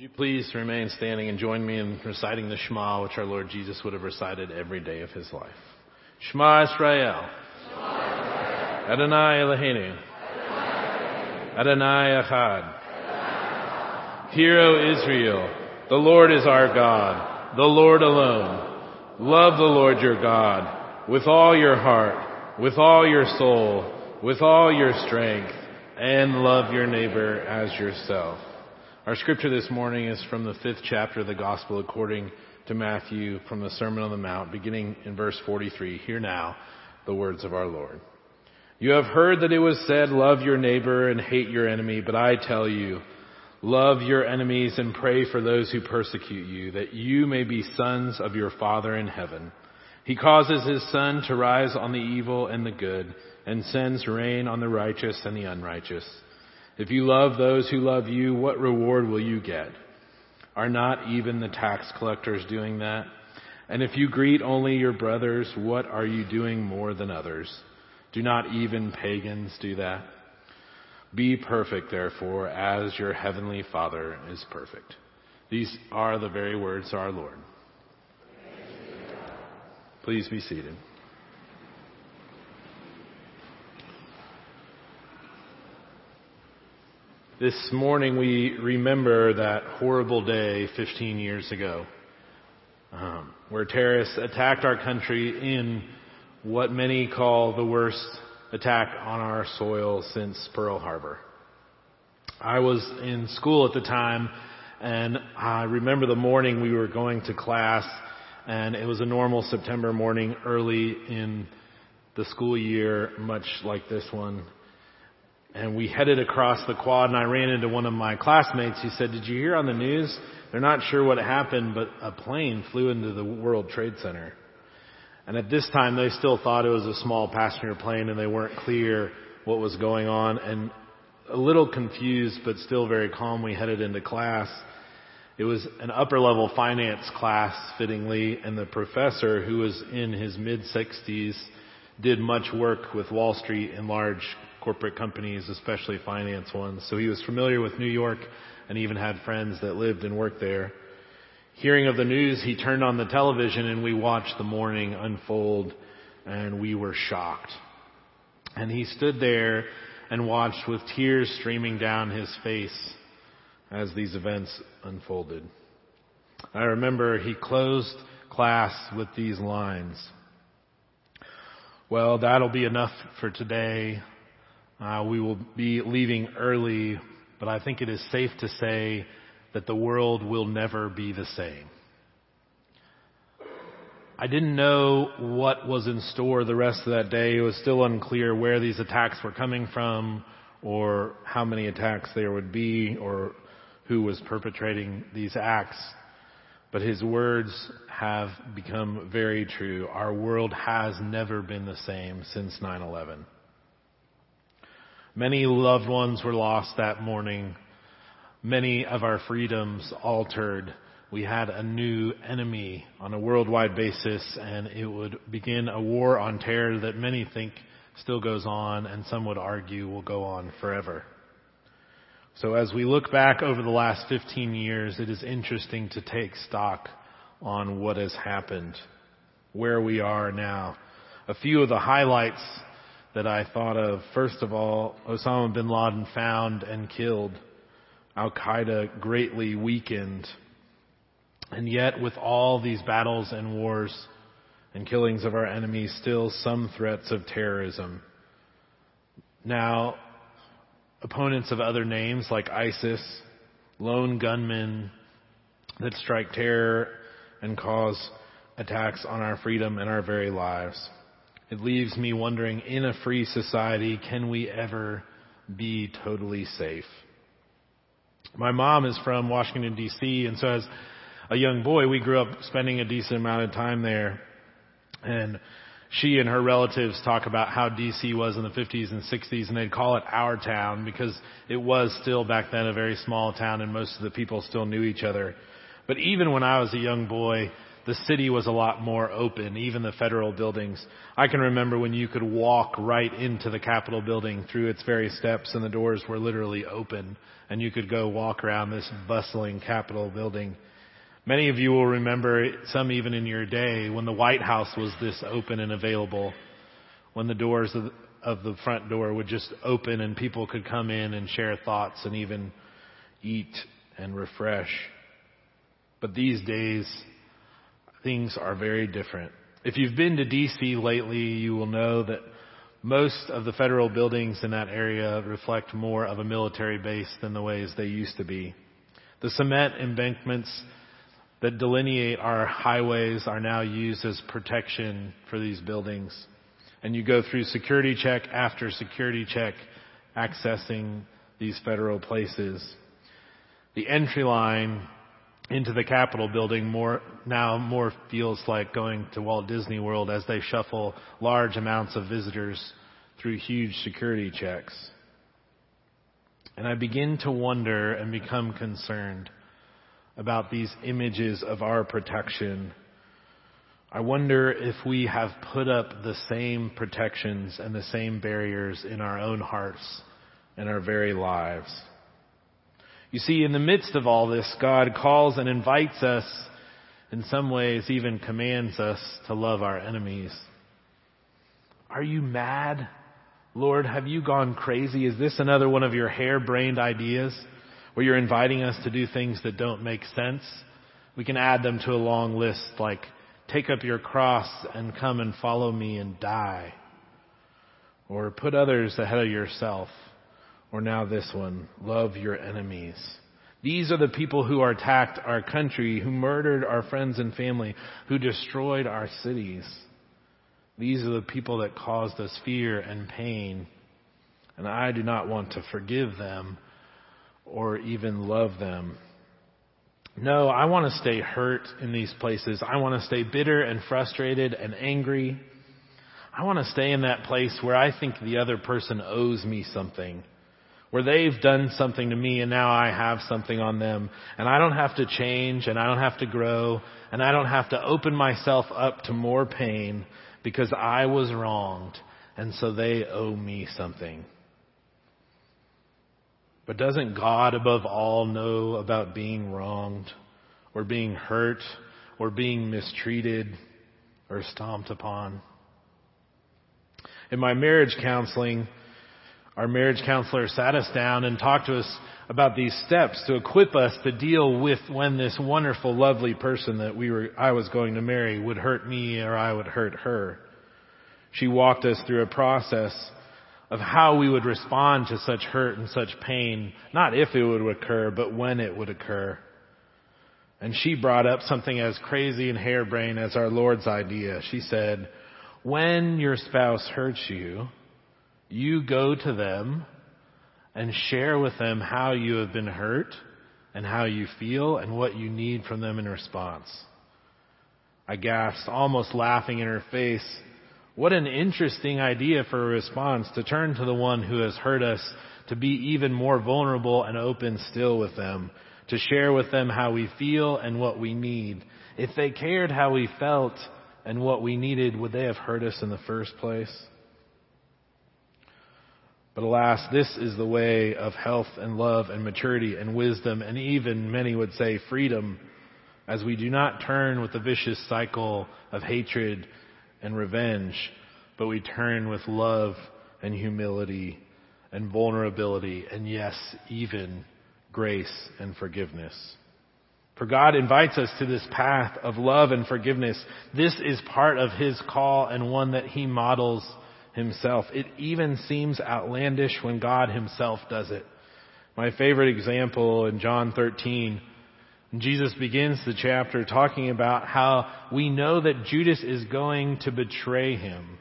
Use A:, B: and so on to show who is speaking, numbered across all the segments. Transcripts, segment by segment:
A: Would you please remain standing and join me in reciting the Shema, which our Lord Jesus would have recited every day of his life. Shema Israel. Adonai Eloheinu. Adonai Echad. Hear, O Israel, the Lord is our God, the Lord alone. Love the Lord your God with all your heart, with all your soul, with all your strength, and love your neighbor as yourself. Our scripture this morning is from the fifth chapter of the Gospel according to Matthew from the Sermon on the Mount, beginning in verse 43. Hear now the words of our Lord. You have heard that it was said, love your neighbor and hate your enemy, but I tell you, Love your enemies and pray for those who persecute you, that you may be sons of your Father in heaven. He causes his sun to rise on the evil and the good, and sends rain on the righteous and the unrighteous. If you love those who love you, what reward will you get? Are not even the tax collectors doing that? And if you greet only your brothers, what are you doing more than others? Do not even pagans do that? Be perfect, therefore, as your heavenly Father is perfect. These are the very words of our Lord. Please be seated. This morning we remember that horrible day 15 years ago um, where terrorists attacked our country in what many call the worst attack on our soil since Pearl Harbor. I was in school at the time and I remember the morning we were going to class and it was a normal September morning early in the school year, much like this one. And we headed across the quad and I ran into one of my classmates. He said, did you hear on the news? They're not sure what happened, but a plane flew into the World Trade Center. And at this time, they still thought it was a small passenger plane and they weren't clear what was going on. And a little confused, but still very calm, we headed into class. It was an upper level finance class, fittingly, and the professor, who was in his mid 60s, did much work with Wall Street and large corporate companies, especially finance ones. So he was familiar with New York and even had friends that lived and worked there. Hearing of the news, he turned on the television and we watched the morning unfold and we were shocked. And he stood there and watched with tears streaming down his face as these events unfolded. I remember he closed class with these lines. Well, that'll be enough for today. Uh, we will be leaving early, but I think it is safe to say that the world will never be the same. I didn't know what was in store the rest of that day. It was still unclear where these attacks were coming from or how many attacks there would be or who was perpetrating these acts. But his words have become very true. Our world has never been the same since 9-11. Many loved ones were lost that morning many of our freedoms altered. We had a new enemy on a worldwide basis and it would begin a war on terror that many think still goes on and some would argue will go on forever. So as we look back over the last 15 years, it is interesting to take stock on what has happened, where we are now. A few of the highlights that I thought of, first of all, Osama bin Laden found and killed. Al Qaeda greatly weakened. And yet, with all these battles and wars and killings of our enemies, still some threats of terrorism. Now, opponents of other names like ISIS, lone gunmen that strike terror and cause attacks on our freedom and our very lives. It leaves me wondering, in a free society, can we ever be totally safe? My mom is from Washington DC and so as a young boy we grew up spending a decent amount of time there and she and her relatives talk about how DC was in the 50s and 60s and they'd call it our town because it was still back then a very small town and most of the people still knew each other. But even when I was a young boy, the city was a lot more open, even the federal buildings. I can remember when you could walk right into the Capitol building through its very steps and the doors were literally open and you could go walk around this bustling Capitol building. Many of you will remember, some even in your day, when the White House was this open and available, when the doors of, the front door would just open and people could come in and share thoughts and even eat and refresh. But these days, things are very different. If you've been to DC lately, you will know that most of the federal buildings in that area reflect more of a military base than the ways they used to be. The cement embankments that delineate our highways are now used as protection for these buildings. And you go through security check after security check accessing these federal places. The entry line into the Capitol building more, now more feels like going to Walt Disney World as they shuffle large amounts of visitors through huge security checks. And I begin to wonder and become concerned about these images of our protection. I wonder if we have put up the same protections and the same barriers in our own hearts and our very lives. You see, in the midst of all this, God calls and invites us, in some ways even commands us to love our enemies. Are you mad? Lord, have you gone crazy? Is this another one of your harebrained ideas where you're inviting us to do things that don't make sense? We can add them to a long list like, take up your cross and come and follow me and die. Or put others ahead of yourself. Or now this one, love your enemies. These are the people who attacked our country, who murdered our friends and family, who destroyed our cities. These are the people that caused us fear and pain. And I do not want to forgive them or even love them. No, I want to stay hurt in these places. I want to stay bitter and frustrated and angry. I want to stay in that place where I think the other person owes me something where they've done something to me and now I have something on them and I don't have to change and I don't have to grow and I don't have to open myself up to more pain because I was wronged and so they owe me something. But doesn't God above all know about being wronged or being hurt or being mistreated or stomped upon? In my marriage counseling, our marriage counselor sat us down and talked to us about these steps to equip us to deal with when this wonderful, lovely person that we were, I was going to marry would hurt me or I would hurt her. She walked us through a process of how we would respond to such hurt and such pain, not if it would occur, but when it would occur. And she brought up something as crazy and harebrained as our Lord's idea. She said, when your spouse hurts you, you go to them and share with them how you have been hurt and how you feel and what you need from them in response. I gasped, almost laughing in her face. What an interesting idea for a response to turn to the one who has hurt us, to be even more vulnerable and open still with them, to share with them how we feel and what we need. If they cared how we felt and what we needed, would they have hurt us in the first place? But alas, this is the way of health and love and maturity and wisdom and even many would say freedom as we do not turn with the vicious cycle of hatred and revenge, but we turn with love and humility and vulnerability and yes, even grace and forgiveness. For God invites us to this path of love and forgiveness. This is part of His call and one that He models himself. It even seems outlandish when God himself does it. My favorite example in John 13, Jesus begins the chapter talking about how we know that Judas is going to betray him.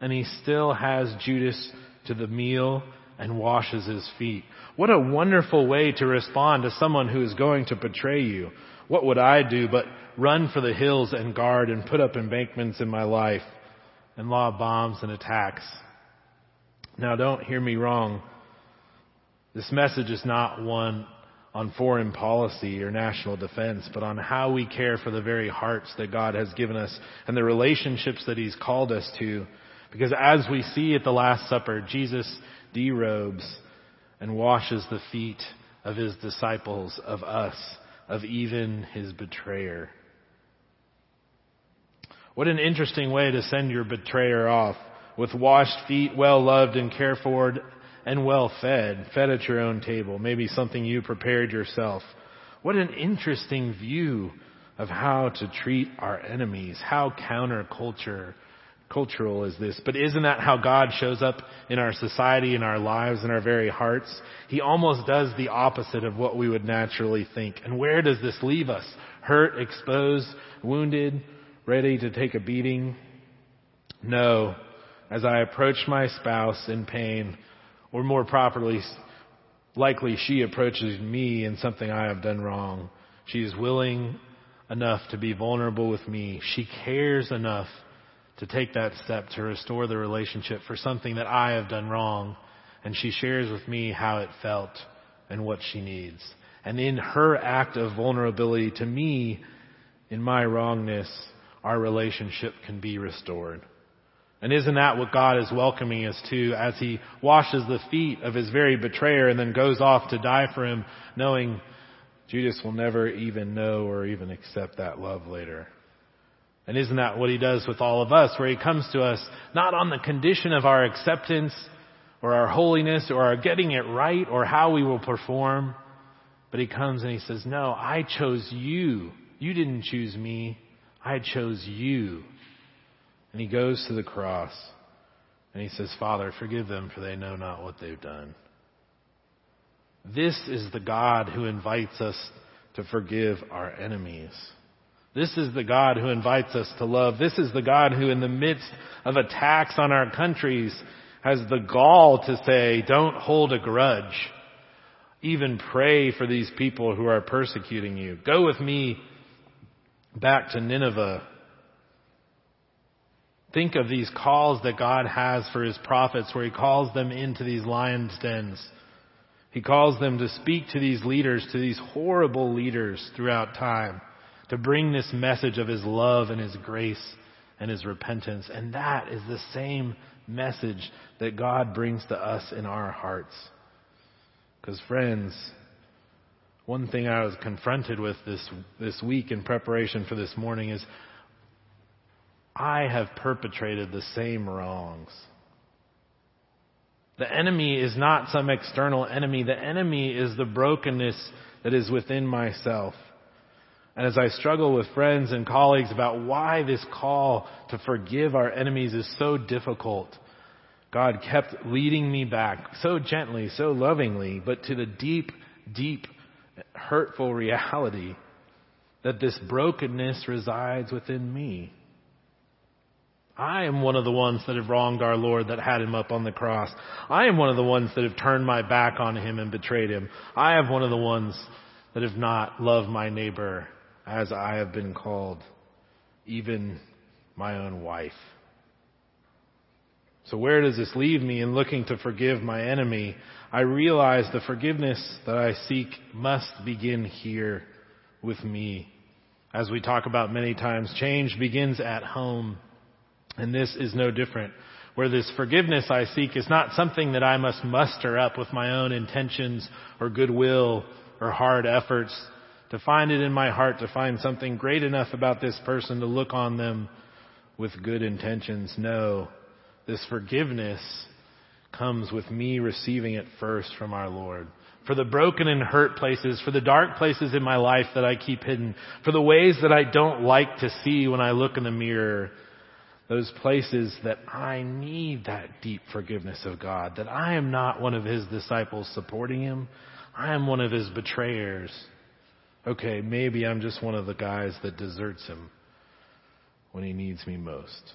A: And he still has Judas to the meal and washes his feet. What a wonderful way to respond to someone who is going to betray you. What would I do but run for the hills and guard and put up embankments in my life and law bombs and attacks. Now don't hear me wrong. This message is not one on foreign policy or national defense, but on how we care for the very hearts that God has given us and the relationships that He's called us to. Because as we see at the Last Supper, Jesus derobes and washes the feet of His disciples, of us, of even His betrayer. What an interesting way to send your betrayer off with washed feet, well loved and cared for and well fed, fed at your own table, maybe something you prepared yourself. What an interesting view of how to treat our enemies. How counterculture, cultural is this? But isn't that how God shows up in our society, in our lives, in our very hearts? He almost does the opposite of what we would naturally think. And where does this leave us? Hurt, exposed, wounded, ready to take a beating? No. As I approach my spouse in pain, or more properly, likely she approaches me in something I have done wrong. She is willing enough to be vulnerable with me. She cares enough to take that step to restore the relationship for something that I have done wrong. And she shares with me how it felt and what she needs. And in her act of vulnerability to me, in my wrongness, our relationship can be restored. And isn't that what God is welcoming us to as He washes the feet of His very betrayer and then goes off to die for Him, knowing Judas will never even know or even accept that love later. And isn't that what He does with all of us, where He comes to us not on the condition of our acceptance or our holiness or our getting it right or how we will perform, but He comes and He says, no, I chose you. You didn't choose me. I chose you. And he goes to the cross and he says, Father, forgive them for they know not what they've done. This is the God who invites us to forgive our enemies. This is the God who invites us to love. This is the God who in the midst of attacks on our countries has the gall to say, don't hold a grudge. Even pray for these people who are persecuting you. Go with me back to Nineveh Think of these calls that God has for His prophets where He calls them into these lions' dens. He calls them to speak to these leaders, to these horrible leaders throughout time, to bring this message of His love and His grace and His repentance. And that is the same message that God brings to us in our hearts. Because friends, one thing I was confronted with this, this week in preparation for this morning is I have perpetrated the same wrongs. The enemy is not some external enemy. The enemy is the brokenness that is within myself. And as I struggle with friends and colleagues about why this call to forgive our enemies is so difficult, God kept leading me back so gently, so lovingly, but to the deep, deep, hurtful reality that this brokenness resides within me. I am one of the ones that have wronged our Lord that had him up on the cross. I am one of the ones that have turned my back on him and betrayed him. I am one of the ones that have not loved my neighbor as I have been called, even my own wife. So where does this leave me in looking to forgive my enemy? I realize the forgiveness that I seek must begin here with me. As we talk about many times, change begins at home. And this is no different. Where this forgiveness I seek is not something that I must muster up with my own intentions or goodwill or hard efforts to find it in my heart to find something great enough about this person to look on them with good intentions. No. This forgiveness comes with me receiving it first from our Lord. For the broken and hurt places, for the dark places in my life that I keep hidden, for the ways that I don't like to see when I look in the mirror, those places that I need that deep forgiveness of God, that I am not one of His disciples supporting Him. I am one of His betrayers. Okay, maybe I'm just one of the guys that deserts Him when He needs me most.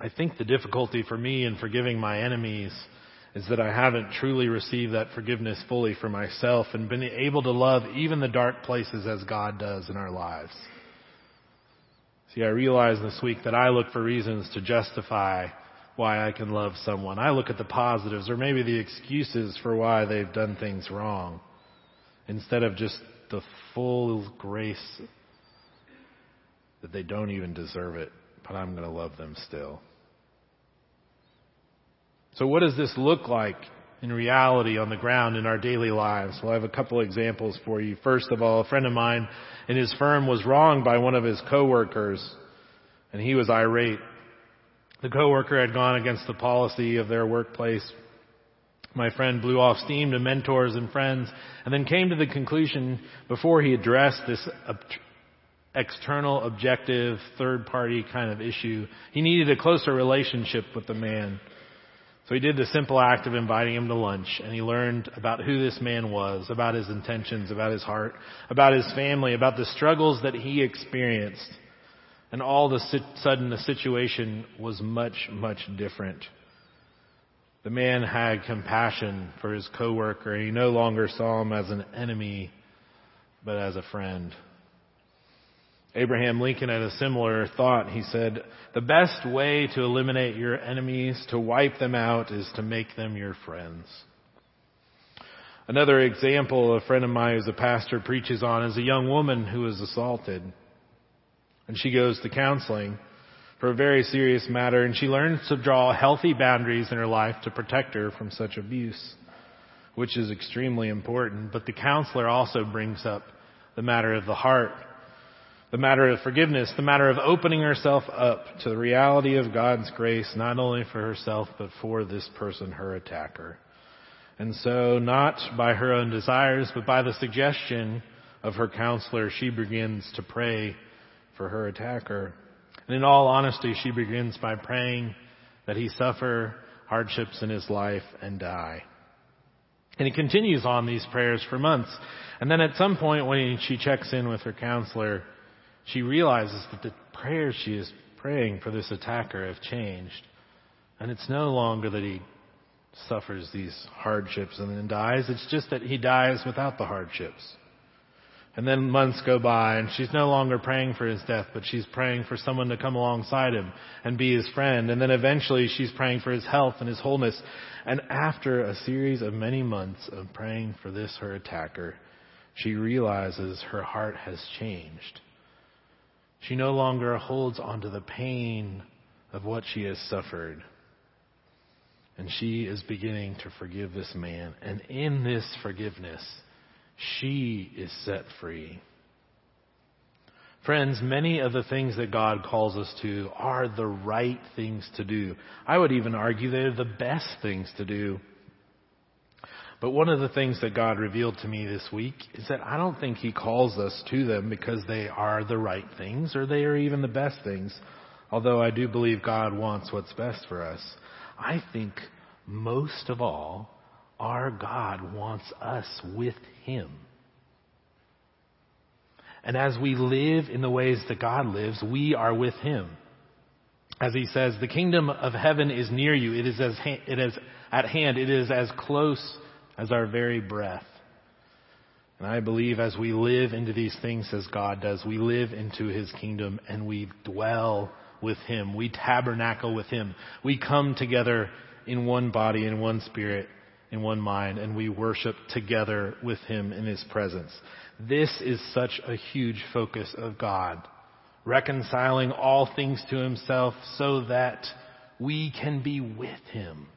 A: I think the difficulty for me in forgiving my enemies is that I haven't truly received that forgiveness fully for myself and been able to love even the dark places as God does in our lives. See, I realized this week that I look for reasons to justify why I can love someone. I look at the positives or maybe the excuses for why they've done things wrong instead of just the full grace that they don't even deserve it, but I'm going to love them still. So what does this look like in reality on the ground in our daily lives? Well, I have a couple examples for you. First of all, a friend of mine in his firm was wronged by one of his coworkers and he was irate. The coworker had gone against the policy of their workplace. My friend blew off steam to mentors and friends and then came to the conclusion before he addressed this external, objective, third party kind of issue, he needed a closer relationship with the man. So he did the simple act of inviting him to lunch and he learned about who this man was, about his intentions, about his heart, about his family, about the struggles that he experienced. And all of a sudden the situation was much, much different. The man had compassion for his coworker he no longer saw him as an enemy, but as a friend. Abraham Lincoln had a similar thought. He said, the best way to eliminate your enemies, to wipe them out, is to make them your friends. Another example a friend of mine who's a pastor preaches on is a young woman who was assaulted. And she goes to counseling for a very serious matter and she learns to draw healthy boundaries in her life to protect her from such abuse, which is extremely important. But the counselor also brings up the matter of the heart the matter of forgiveness, the matter of opening herself up to the reality of God's grace, not only for herself, but for this person, her attacker. And so, not by her own desires, but by the suggestion of her counselor, she begins to pray for her attacker. And in all honesty, she begins by praying that he suffer hardships in his life and die. And he continues on these prayers for months. And then at some point when she checks in with her counselor, she realizes that the prayers she is praying for this attacker have changed. And it's no longer that he suffers these hardships and then dies. It's just that he dies without the hardships. And then months go by and she's no longer praying for his death, but she's praying for someone to come alongside him and be his friend. And then eventually she's praying for his health and his wholeness. And after a series of many months of praying for this, her attacker, she realizes her heart has changed. She no longer holds onto the pain of what she has suffered. And she is beginning to forgive this man. And in this forgiveness, she is set free. Friends, many of the things that God calls us to are the right things to do. I would even argue they're the best things to do. But one of the things that God revealed to me this week is that I don't think He calls us to them because they are the right things or they are even the best things. Although I do believe God wants what's best for us. I think most of all, our God wants us with Him. And as we live in the ways that God lives, we are with Him. As He says, the kingdom of heaven is near you. It is as, it is at hand. It is as close as our very breath. And I believe as we live into these things as God does, we live into His kingdom and we dwell with Him. We tabernacle with Him. We come together in one body, in one spirit, in one mind, and we worship together with Him in His presence. This is such a huge focus of God. Reconciling all things to Himself so that we can be with Him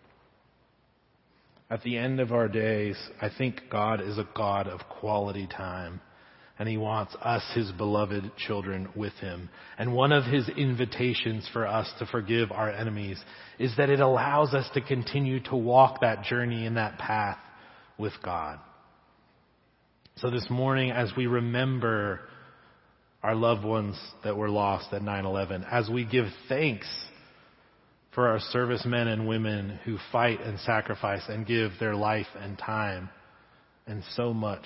A: at the end of our days, I think God is a God of quality time. And He wants us, His beloved children, with Him. And one of His invitations for us to forgive our enemies is that it allows us to continue to walk that journey in that path with God. So this morning, as we remember our loved ones that were lost at 9-11, as we give thanks for our servicemen and women who fight and sacrifice and give their life and time and so much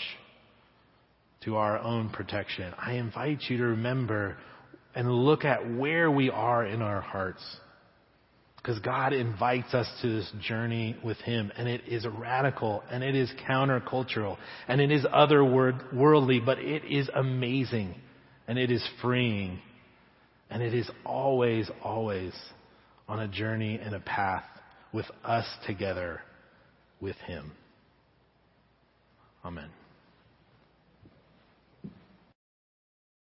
A: to our own protection. I invite you to remember and look at where we are in our hearts. Because God invites us to this journey with Him, and it is radical, and it is countercultural, and it is otherworldly, but it is amazing, and it is freeing, and it is always, always on a journey and a path with us together with Him. Amen.